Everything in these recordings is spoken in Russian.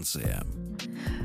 Франция.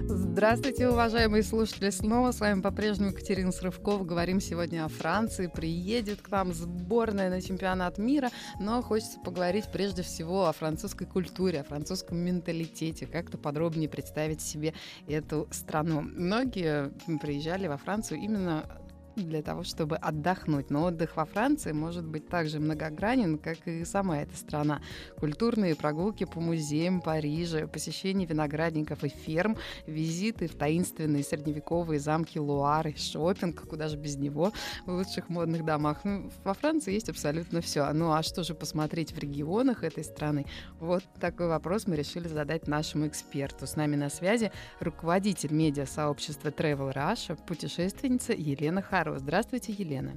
Здравствуйте, уважаемые слушатели. Снова с вами по-прежнему Екатерина Срывкова. Говорим сегодня о Франции. Приедет к нам сборная на чемпионат мира, но хочется поговорить прежде всего о французской культуре, о французском менталитете, как-то подробнее представить себе эту страну. Многие приезжали во Францию именно для того, чтобы отдохнуть. Но отдых во Франции может быть так же многогранен, как и сама эта страна. Культурные прогулки по музеям Парижа, посещение виноградников и ферм, визиты в таинственные средневековые замки Луары, шопинг, куда же без него, в лучших модных домах. Ну, во Франции есть абсолютно все. Ну а что же посмотреть в регионах этой страны? Вот такой вопрос мы решили задать нашему эксперту. С нами на связи руководитель медиа-сообщества Travel Russia, путешественница Елена Хар Захарова. Здравствуйте, Елена.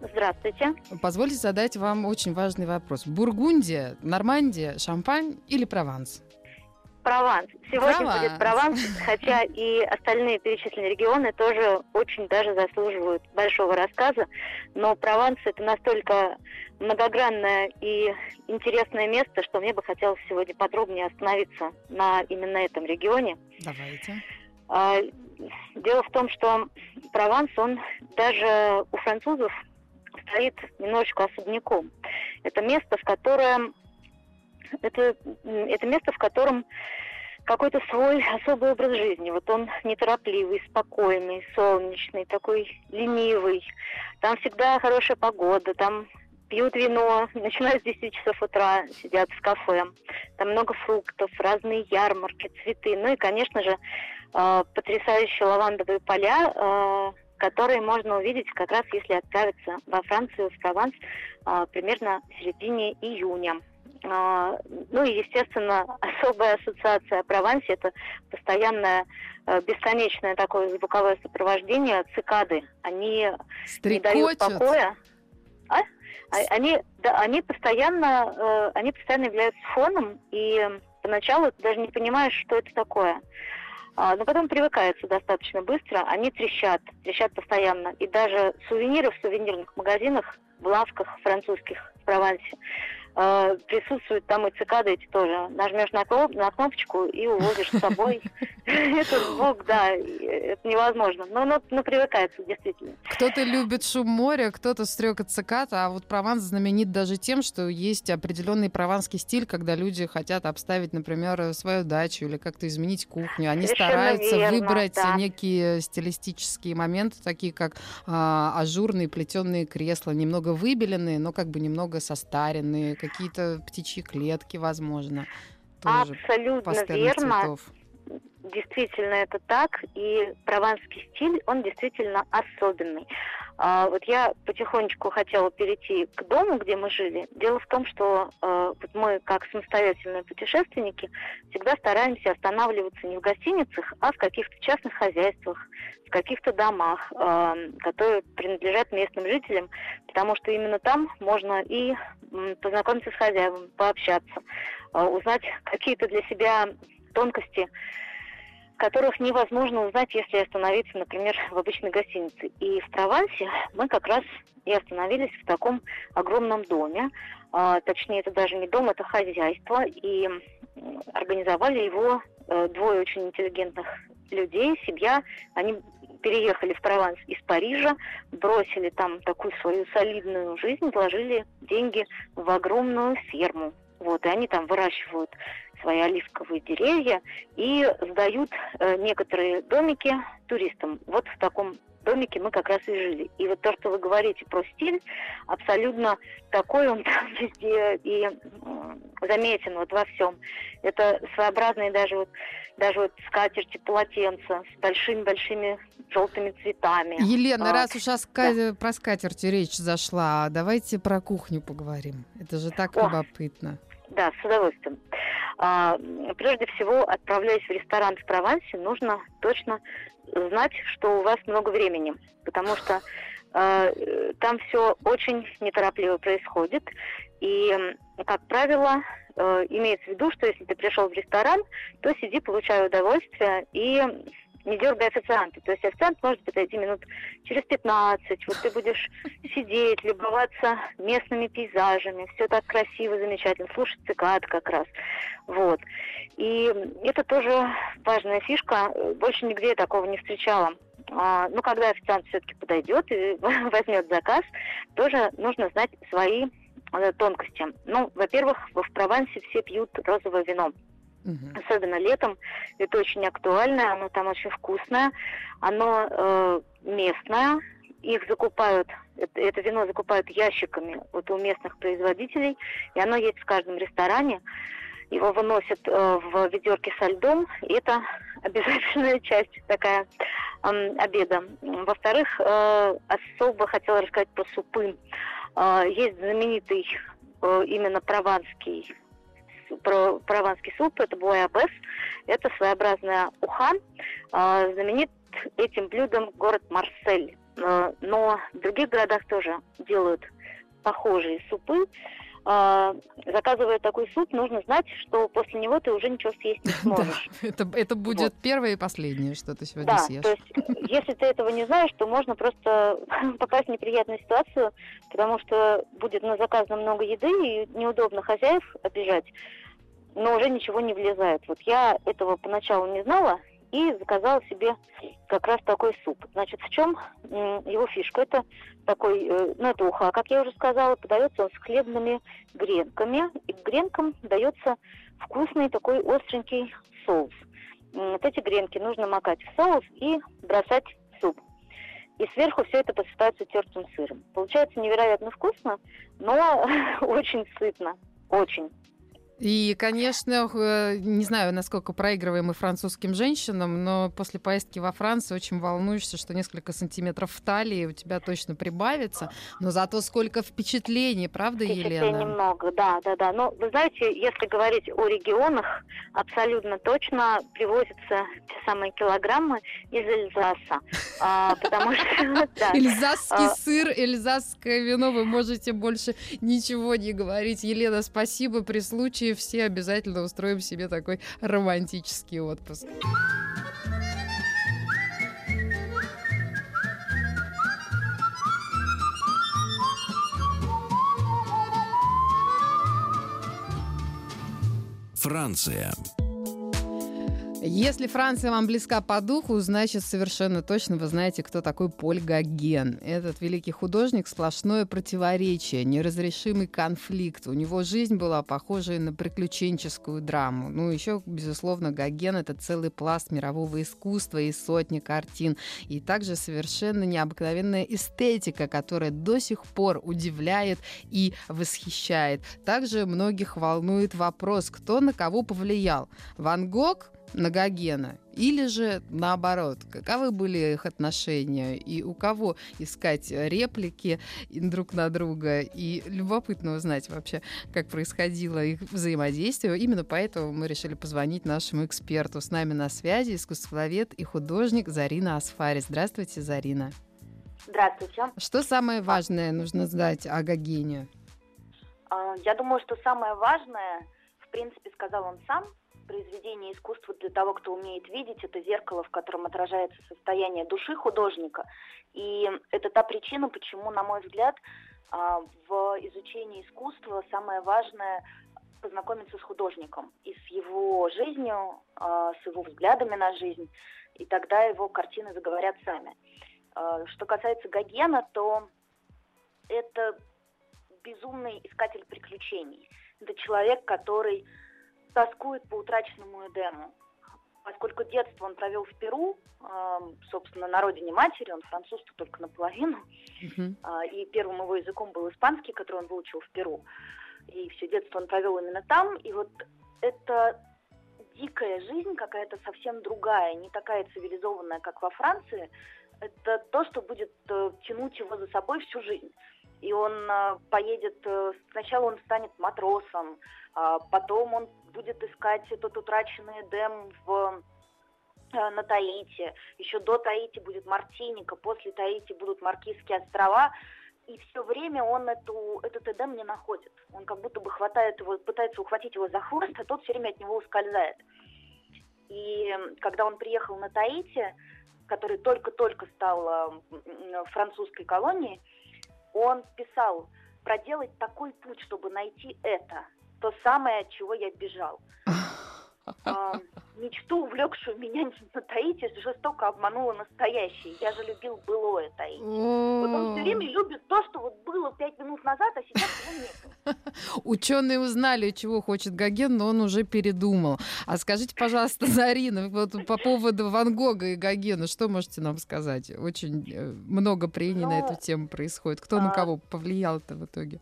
Здравствуйте. Позвольте задать вам очень важный вопрос. Бургундия, Нормандия, Шампань или Прованс? Прованс. Сегодня Прованс. будет Прованс, хотя и остальные перечисленные регионы тоже очень даже заслуживают большого рассказа. Но Прованс это настолько многогранное и интересное место, что мне бы хотелось сегодня подробнее остановиться на именно этом регионе. Давайте. А, дело в том, что Прованс, он даже у французов стоит немножечко особняком. Это место, в котором это, это место, в котором какой-то свой особый образ жизни. Вот он неторопливый, спокойный, солнечный, такой ленивый. Там всегда хорошая погода, там пьют вино, начинают с 10 часов утра, сидят в кафе. Там много фруктов, разные ярмарки, цветы. Ну и, конечно же, э, потрясающие лавандовые поля, э, которые можно увидеть как раз если отправиться во Францию, в Прованс, э, примерно в середине июня. Ну и, естественно, особая ассоциация о Провансе – это постоянное, бесконечное такое звуковое сопровождение цикады. Они Стрекочут. не дают покоя. А? А, они, да, они постоянно, э, они постоянно являются фоном, и поначалу ты даже не понимаешь, что это такое. А, но потом привыкаются достаточно быстро, они трещат, трещат постоянно. И даже сувениры в сувенирных магазинах, в лавках французских в Провансе, э, присутствуют там и цикады эти тоже. Нажмешь на, кноп, на кнопочку и увозишь с собой. Это звук, да, это невозможно. Но, но, но привыкается, действительно. Кто-то любит шум моря, кто-то стрекот цикада, а вот Прованс знаменит даже тем, что есть определенный прованский стиль, когда люди хотят обставить, например, свою дачу или как-то изменить кухню. Они стараются выбрать некие стилистические моменты, такие как а, ажурные плетеные кресла, немного выбеленные, но как бы немного состаренные, какие-то птичьи клетки, возможно. Тоже Абсолютно верно. Цветов. Действительно это так, и прованский стиль, он действительно особенный. А, вот я потихонечку хотела перейти к дому, где мы жили. Дело в том, что а, вот мы, как самостоятельные путешественники, всегда стараемся останавливаться не в гостиницах, а в каких-то частных хозяйствах, в каких-то домах, а, которые принадлежат местным жителям, потому что именно там можно и познакомиться с хозяевами, пообщаться, узнать какие-то для себя тонкости которых невозможно узнать, если остановиться, например, в обычной гостинице. И в Провансе мы как раз и остановились в таком огромном доме. А, точнее, это даже не дом, это хозяйство. И организовали его а, двое очень интеллигентных людей, семья. Они переехали в Прованс из Парижа, бросили там такую свою солидную жизнь, вложили деньги в огромную ферму. Вот, и они там выращивают свои оливковые деревья и сдают э, некоторые домики туристам. Вот в таком домике мы как раз и жили. И вот то, что вы говорите про стиль, абсолютно такой он там везде и заметен вот во всем. Это своеобразные даже вот даже вот скатерти, полотенца с большими-большими желтыми цветами. Елена, а, раз уж ска... да. про скатерти речь зашла, давайте про кухню поговорим. Это же так О, любопытно. Да, с удовольствием. А, прежде всего, отправляясь в ресторан в Провансе, нужно точно знать, что у вас много времени, потому что э, там все очень неторопливо происходит. И, как правило, э, имеется в виду, что если ты пришел в ресторан, то сиди, получай удовольствие и не дергай официанта. То есть официант может подойти минут через 15. Вот ты будешь сидеть, любоваться местными пейзажами. Все так красиво, замечательно. Слушать цикад как раз. Вот. И это тоже важная фишка. Больше нигде я такого не встречала. А, ну, когда официант все-таки подойдет и возьмет заказ, тоже нужно знать свои э, тонкости. Ну, во-первых, в Провансе все пьют розовое вино. Угу. Особенно летом. Это очень актуально, оно там очень вкусное. Оно э, местное, их закупают, это, это вино закупают ящиками вот у местных производителей, и оно есть в каждом ресторане. Его выносят э, в ведерке со льдом, и это обязательная часть такая э, обеда. Во-вторых, э, особо хотела рассказать про супы. Э, есть знаменитый э, именно прованский про прованский суп, это буайабес, это своеобразная уха, э, знаменит этим блюдом город Марсель. Э, но в других городах тоже делают похожие супы. Э, заказывая такой суп, нужно знать, что после него ты уже ничего съесть не сможешь. Да, это, это будет вот. первое и последнее, что ты сегодня да, съешь. то есть, если ты этого не знаешь, то можно просто попасть в неприятную ситуацию, потому что будет на заказ много еды, и неудобно хозяев обижать, но уже ничего не влезает. Вот я этого поначалу не знала, и заказала себе как раз такой суп. Значит, в чем его фишка? Это такой, э, ну, это уха, как я уже сказала, подается он с хлебными гренками, и к гренкам дается вкусный такой остренький соус. Вот эти гренки нужно макать в соус и бросать в суп. И сверху все это посыпается тертым сыром. Получается невероятно вкусно, но очень сытно. Очень. И, конечно, э, не знаю, насколько проигрываем мы французским женщинам, но после поездки во Францию очень волнуешься, что несколько сантиметров в талии у тебя точно прибавится. Но зато сколько впечатлений, правда, впечатлений Елена? немного, да, да, да. Но вы знаете, если говорить о регионах, абсолютно точно привозятся те самые килограммы из Эльзаса. А, потому что... Эльзасский а. сыр, эльзасское вино, вы можете больше ничего не говорить. Елена, спасибо. При случае все обязательно устроим себе такой романтический отпуск. Франция. Если Франция вам близка по духу, значит, совершенно точно вы знаете, кто такой Поль Гоген. Этот великий художник — сплошное противоречие, неразрешимый конфликт. У него жизнь была похожа на приключенческую драму. Ну, еще, безусловно, Гоген — это целый пласт мирового искусства и сотни картин. И также совершенно необыкновенная эстетика, которая до сих пор удивляет и восхищает. Также многих волнует вопрос, кто на кого повлиял. Ван Гог — на Гогена? Или же наоборот, каковы были их отношения и у кого искать реплики друг на друга? И любопытно узнать вообще, как происходило их взаимодействие. Именно поэтому мы решили позвонить нашему эксперту. С нами на связи искусствовед и художник Зарина Асфари. Здравствуйте, Зарина. Здравствуйте. Что самое важное нужно знать о Гогене? А, я думаю, что самое важное, в принципе, сказал он сам, произведение искусства для того, кто умеет видеть, это зеркало, в котором отражается состояние души художника. И это та причина, почему, на мой взгляд, а, в изучении искусства самое важное познакомиться с художником и с его жизнью, а, с его взглядами на жизнь, и тогда его картины заговорят сами. А, что касается Гогена, то это безумный искатель приключений. Это человек, который тоскует по утраченному Эдему. Поскольку детство он провел в Перу, собственно, на родине матери, он француз только наполовину, uh-huh. и первым его языком был испанский, который он выучил в Перу. И все детство он провел именно там, и вот это дикая жизнь какая-то совсем другая, не такая цивилизованная, как во Франции, это то, что будет э, тянуть его за собой всю жизнь. И он э, поедет, э, сначала он станет матросом, э, потом он будет искать этот утраченный Эдем в э, на Таити, еще до Таити будет Мартиника, после Таити будут Маркизские острова, и все время он эту, этот Эдем не находит. Он как будто бы хватает его, пытается ухватить его за хвост, а тот все время от него ускользает. И когда он приехал на Таити, который только-только стал французской колонией, он писал проделать такой путь, чтобы найти это, то самое, от чего я бежал. А, мечту, увлекшую меня на Таити, жестоко обманула настоящее. Я же любил былое Таити. Вот он все время любит то, что вот было пять минут назад, а сейчас его нет. Ученые узнали, чего хочет Гоген, но он уже передумал. А скажите, пожалуйста, Зарина, вот по поводу Ван Гога и Гогена, что можете нам сказать? Очень э, много прений ну, на эту тему происходит. Кто а... на кого повлиял-то в итоге?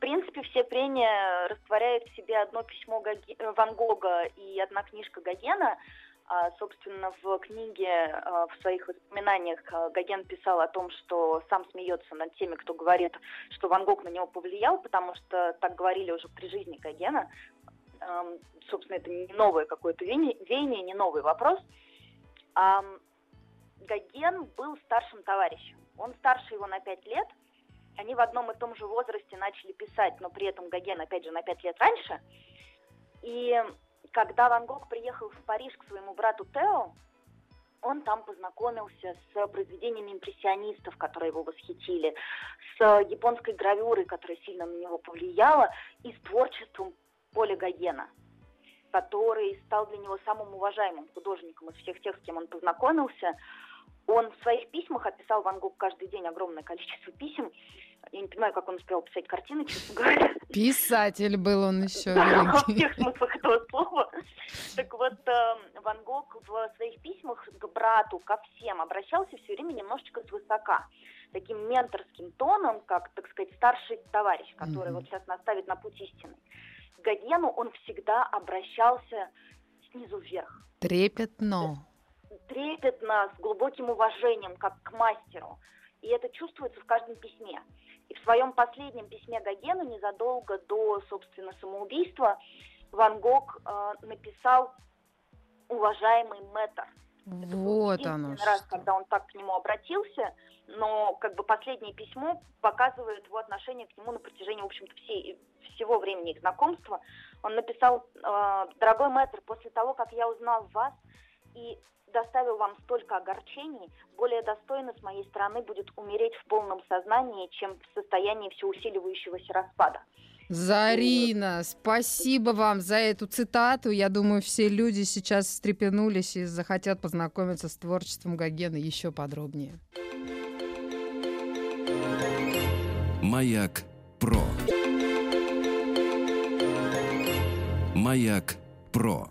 Принципе, все прения растворяют в себе одно письмо. Э, Ван Гога и одна книжка Гогена. А, собственно, в книге, а, в своих воспоминаниях а, Гоген писал о том, что сам смеется над теми, кто говорит, что Ван Гог на него повлиял, потому что так говорили уже при жизни Гогена. Собственно, это не новое какое-то веяние, не новый вопрос. Гоген был старшим товарищем. Он старше его на пять лет – они в одном и том же возрасте начали писать, но при этом Гоген, опять же, на пять лет раньше. И когда Ван Гог приехал в Париж к своему брату Тео, он там познакомился с произведениями импрессионистов, которые его восхитили, с японской гравюрой, которая сильно на него повлияла, и с творчеством Поля Гогена, который стал для него самым уважаемым художником из всех тех, с кем он познакомился. Он в своих письмах описал Ван Гог каждый день огромное количество писем, я не понимаю, как он успел писать картины, честно говоря. Писатель был он еще. Да, во всех смыслах этого слова. Так вот, э, Ван Гог в своих письмах к брату, ко всем обращался все время немножечко свысока. Таким менторским тоном, как, так сказать, старший товарищ, который mm-hmm. вот сейчас наставит на путь истины. К Гогену он всегда обращался снизу вверх. Трепетно. Трепетно, с глубоким уважением, как к мастеру. И это чувствуется в каждом письме. И в своем последнем письме Гогену, незадолго до, собственно, самоубийства, Ван Гог э, написал «Уважаемый мэтр». Вот оно. раз, когда он так к нему обратился, но как бы последнее письмо показывает его отношение к нему на протяжении, в общем-то, всей, всего времени их знакомства. Он написал, э, дорогой мэтр, после того, как я узнал вас и доставил вам столько огорчений, более достойно с моей стороны будет умереть в полном сознании, чем в состоянии всеусиливающегося распада. Зарина, спасибо вам за эту цитату. Я думаю, все люди сейчас встрепенулись и захотят познакомиться с творчеством Гогена еще подробнее. Маяк Про. Маяк Про.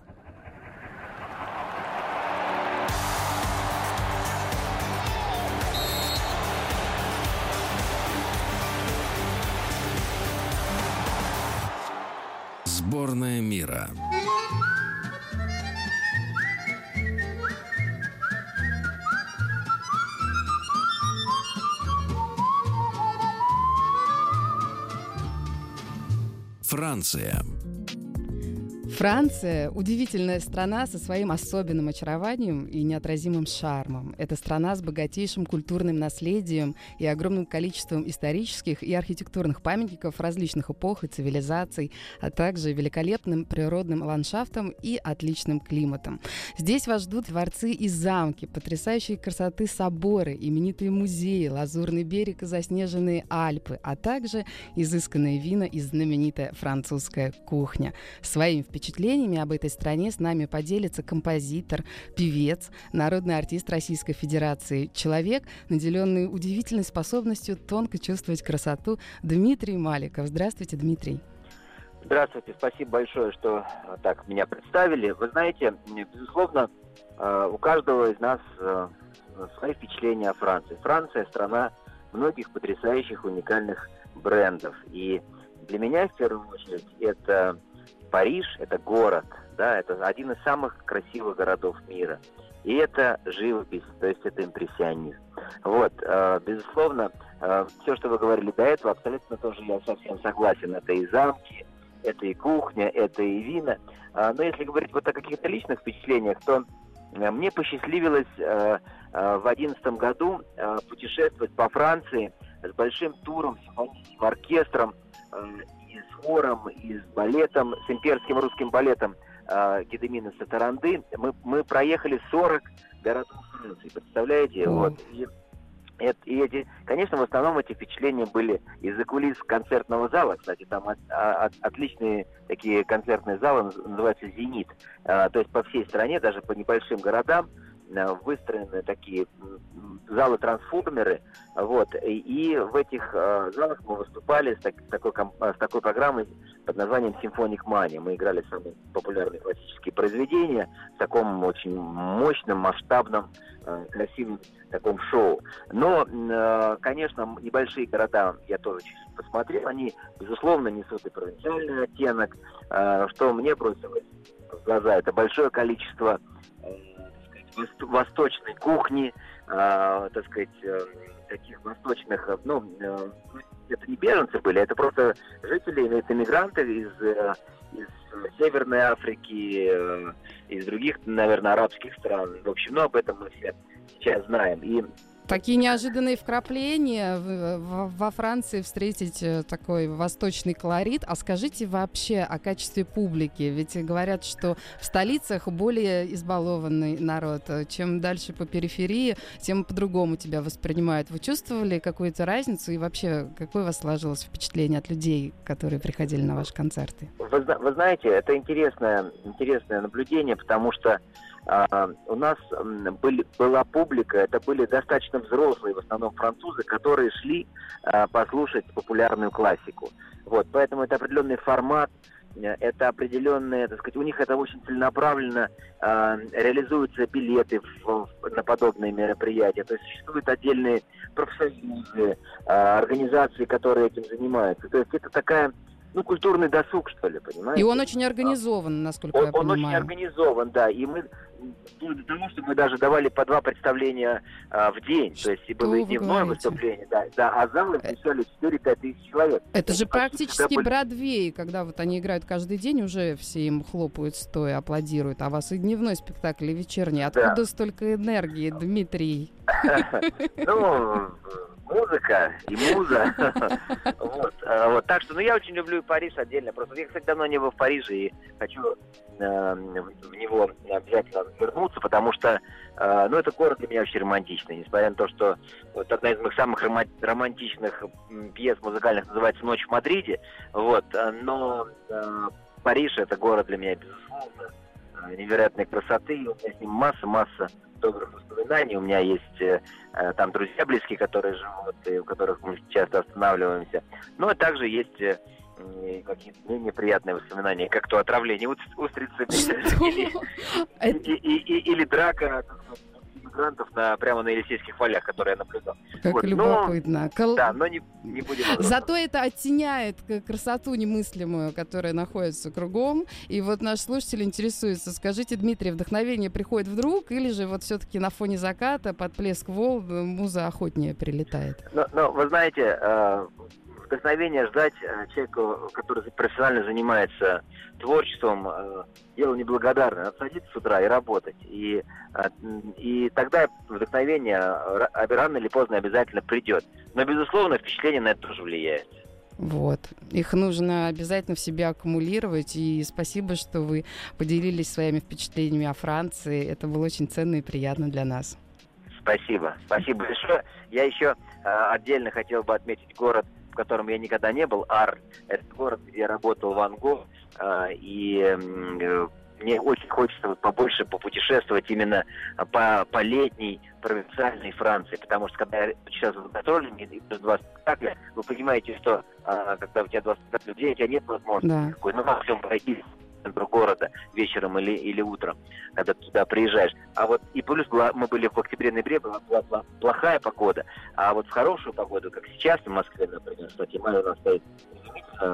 Сборная мира. Франция. Франция – удивительная страна со своим особенным очарованием и неотразимым шармом. Это страна с богатейшим культурным наследием и огромным количеством исторических и архитектурных памятников различных эпох и цивилизаций, а также великолепным природным ландшафтом и отличным климатом. Здесь вас ждут дворцы и замки, потрясающие красоты соборы, именитые музеи, лазурный берег и заснеженные Альпы, а также изысканные вина и знаменитая французская кухня. Своим впечатлением впечатлениями об этой стране с нами поделится композитор, певец, народный артист Российской Федерации, человек, наделенный удивительной способностью тонко чувствовать красоту, Дмитрий Маликов. Здравствуйте, Дмитрий. Здравствуйте, спасибо большое, что так меня представили. Вы знаете, безусловно, э, у каждого из нас э, свои впечатления о Франции. Франция – страна многих потрясающих, уникальных брендов. И для меня, в первую очередь, это Париж – это город, да, это один из самых красивых городов мира. И это живопись, то есть это импрессионизм. Вот, э, безусловно, э, все, что вы говорили до этого, абсолютно тоже я совсем согласен. Это и замки, это и кухня, это и вина. Э, но если говорить вот о каких-то личных впечатлениях, то э, мне посчастливилось э, э, в 2011 году э, путешествовать по Франции с большим туром, симфоническим оркестром, э, и с хором, и с балетом, с имперским русским балетом э, Гедемина Сатаранды. Мы, мы проехали 40 городов Франции, представляете? Mm. Вот. И, и эти, конечно, в основном эти впечатления были из-за кулис концертного зала. Кстати, там от, от, отличные такие концертные залы, называются «Зенит». А, то есть по всей стране, даже по небольшим городам, выстроены такие залы-трансформеры, вот, и, в этих э, залах мы выступали с, так, с, такой, с такой программой под названием «Симфоник Мани». Мы играли самые популярные классические произведения в таком очень мощном, масштабном, э, красивом таком шоу. Но, э, конечно, небольшие города я тоже посмотрел, они, безусловно, несут и провинциальный оттенок, э, что мне бросилось в глаза, это большое количество восточной кухни, э, так сказать, э, таких восточных, э, ну, э, это не беженцы были, это просто жители, это мигранты из, э, из Северной Африки, э, из других, наверное, арабских стран. В общем, ну, об этом мы все сейчас знаем. И Такие неожиданные вкрапления во Франции встретить э, такой восточный колорит. А скажите вообще о качестве публики. Ведь говорят, что в столицах более избалованный народ. Чем дальше по периферии, тем по-другому тебя воспринимают. Вы чувствовали какую-то разницу? И вообще, какое у вас сложилось впечатление от людей, которые приходили на ваши концерты? Вы, вы знаете, это интересное, интересное наблюдение, потому что у нас были, была публика, это были достаточно взрослые, в основном французы, которые шли а, послушать популярную классику. Вот, поэтому это определенный формат, э, это определенные, так сказать, у них это очень целенаправленно э, реализуются билеты в, в, на подобные мероприятия. То есть существуют отдельные профсоюзы, э, организации, которые этим занимаются. То есть это такая ну, культурный досуг, что ли, понимаете? И он очень организован, насколько он, я понимаю. Он очень организован, да. И мы, вплоть до того, что мы даже давали по два представления а, в день. Что То есть и было и дневное говорите? выступление, да, да, а залы вмещали 4-5 тысяч человек. Это же практически были... Бродвей, когда вот они играют каждый день, уже все им хлопают стоя, аплодируют. А у вас и дневной спектакль, и вечерний. Откуда да. столько энергии, Дмитрий? Ну, музыка и муза. вот, а, вот. Так что, ну, я очень люблю Париж отдельно. Просто я, кстати, давно не был в Париже и хочу э, в него обязательно вернуться, потому что, э, ну, это город для меня очень романтичный. Несмотря на то, что вот одна из моих самых романтичных пьес музыкальных называется «Ночь в Мадриде», вот, э, но э, Париж это город для меня, безусловно, э, невероятной красоты, у меня с ним масса-масса добрых воспоминаний. У меня есть э, э, там друзья близкие, которые живут, и у которых мы часто останавливаемся. Ну, а также есть э, какие-то неприятные воспоминания, как то отравление устрицами или, или драка мигрантов на, прямо на Елисейских полях, которые я наблюдал. Как вот. любопытно. Но, Кол... Да, но не, не будем... Зато это оттеняет красоту немыслимую, которая находится кругом. И вот наш слушатель интересуется, скажите, Дмитрий, вдохновение приходит вдруг или же вот все-таки на фоне заката под плеск волн муза охотнее прилетает? Ну, ну вы знаете, э, вдохновение ждать э, человеку, который профессионально занимается творчеством, э, дело неблагодарное. Надо садиться с утра и работать. И, э, и тогда вдохновение рано или поздно обязательно придет. Но, безусловно, впечатление на это тоже влияет. Вот. Их нужно обязательно в себе аккумулировать. И спасибо, что вы поделились своими впечатлениями о Франции. Это было очень ценно и приятно для нас. Спасибо. Спасибо большое. Я еще э, отдельно хотел бы отметить город котором я никогда не был, Ар. Это город, где работал Ван Гог, э, и э, мне очень хочется вот побольше попутешествовать именно по, по летней провинциальной Франции, потому что когда я сейчас в гастроле, и два спектакля, вы понимаете, что а, когда у тебя два спектакля в день, у тебя нет возможности да. ну, во всем пройти центру города вечером или, или утром, когда ты туда приезжаешь. А вот и плюс была, мы были в октябре-ноябре, была, была, была плохая погода, а вот в хорошую погоду, как сейчас в Москве, например, кстати, май у нас стоит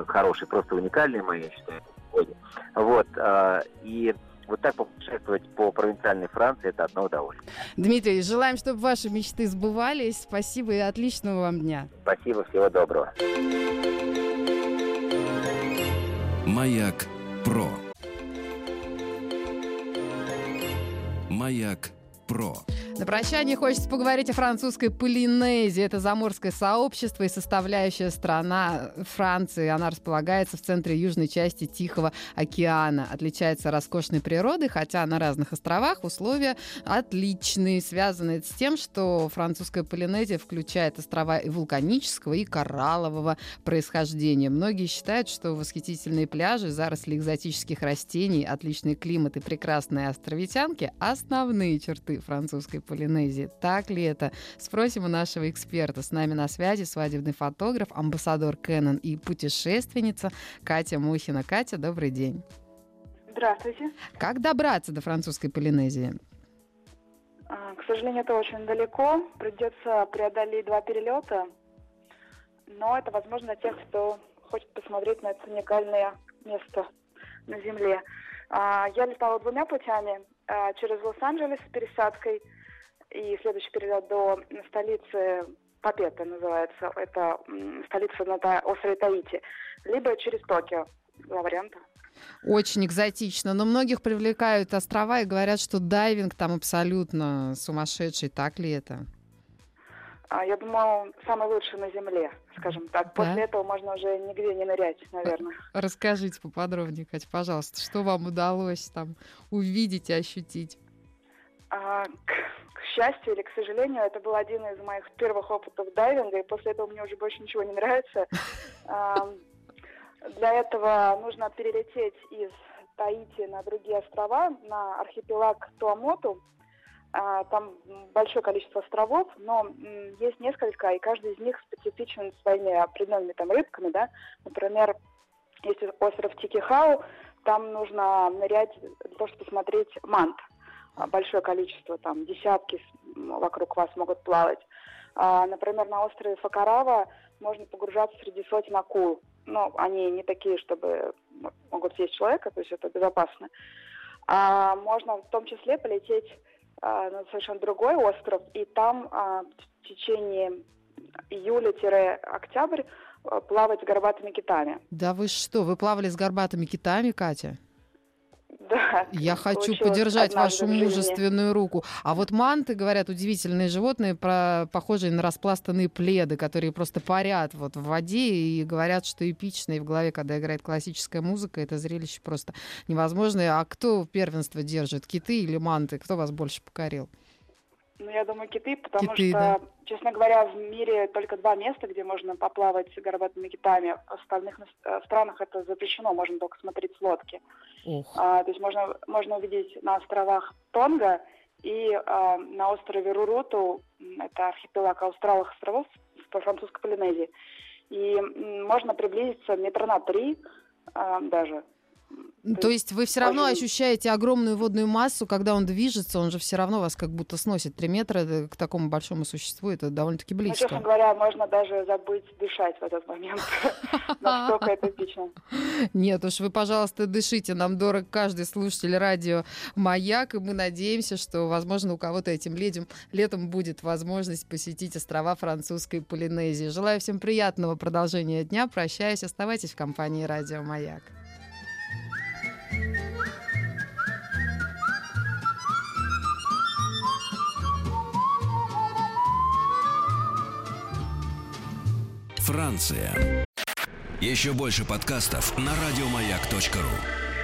хороший, просто уникальный май, я считаю, погоде. Вот, э, и вот так путешествовать по провинциальной Франции – это одно удовольствие. Дмитрий, желаем, чтобы ваши мечты сбывались. Спасибо и отличного вам дня. Спасибо, всего доброго. Маяк Про. Маяк Про. На прощание хочется поговорить о французской Полинезии. Это заморское сообщество и составляющая страна Франции. Она располагается в центре южной части Тихого океана. Отличается роскошной природой, хотя на разных островах условия отличные. Связаны с тем, что французская Полинезия включает острова и вулканического, и кораллового происхождения. Многие считают, что восхитительные пляжи, заросли экзотических растений, отличный климат и прекрасные островитянки – основные черты французской Полинезии. Так ли это? Спросим у нашего эксперта. С нами на связи свадебный фотограф, амбассадор Кэнон и путешественница Катя Мухина. Катя, добрый день. Здравствуйте. Как добраться до французской Полинезии? А, к сожалению, это очень далеко. Придется преодолеть два перелета. Но это возможно для тех, кто хочет посмотреть на это уникальное место на Земле. А, я летала двумя путями. А, через Лос-Анджелес с пересадкой – и следующий перелет до столицы Папета называется, это столица на острове Таити, либо через Токио, два варианта. Очень экзотично, но многих привлекают острова и говорят, что дайвинг там абсолютно сумасшедший. Так ли это? А, я думаю, самый лучший на Земле, скажем так. Да? После этого можно уже нигде не нырять, наверное. Расскажите поподробнее, Катя, пожалуйста, что вам удалось там увидеть и ощутить? А, счастью или к сожалению, это был один из моих первых опытов дайвинга, и после этого мне уже больше ничего не нравится. Для этого нужно перелететь из Таити на другие острова, на архипелаг Туамоту. А, там большое количество островов, но есть несколько, и каждый из них специфичен своими определенными там рыбками, да. Например, есть остров Тикихау, там нужно нырять для того, чтобы посмотреть мант – большое количество, там десятки вокруг вас могут плавать. А, например, на острове Факарава можно погружаться среди сотен акул. Но они не такие, чтобы могут съесть человека, то есть это безопасно. А можно в том числе полететь а, на совершенно другой остров, и там а, в течение июля-октябрь а, плавать с горбатыми китами. Да вы что, вы плавали с горбатыми китами, Катя? Да. Я хочу поддержать вашу мужественную руку. А вот манты, говорят, удивительные животные, про, похожие на распластанные пледы, которые просто парят вот в воде и говорят, что эпично. И в голове, когда играет классическая музыка, это зрелище просто невозможное. А кто первенство держит, киты или манты? Кто вас больше покорил? Ну, я думаю, киты, потому киты, что, да. честно говоря, в мире только два места, где можно поплавать с горбатыми китами. В остальных э, странах это запрещено, можно только смотреть с лодки. А, то есть можно, можно увидеть на островах Тонга и а, на острове Руруту, это архипелаг Австралых островов по французской Полинезии. И можно приблизиться метра на три а, даже то есть вы все равно ощущаете огромную водную массу, когда он движется, он же все равно вас как будто сносит. Три метра к такому большому существу, это довольно-таки ну, близко. Ну, честно говоря, можно даже забыть дышать в этот момент. Насколько это эпично. Нет уж, вы, пожалуйста, дышите. Нам дорог каждый слушатель радио «Маяк», и мы надеемся, что, возможно, у кого-то этим летом, летом будет возможность посетить острова французской Полинезии. Желаю всем приятного продолжения дня. Прощаюсь. Оставайтесь в компании «Радио Маяк». Франция. Еще больше подкастов на радиомаяк.ру.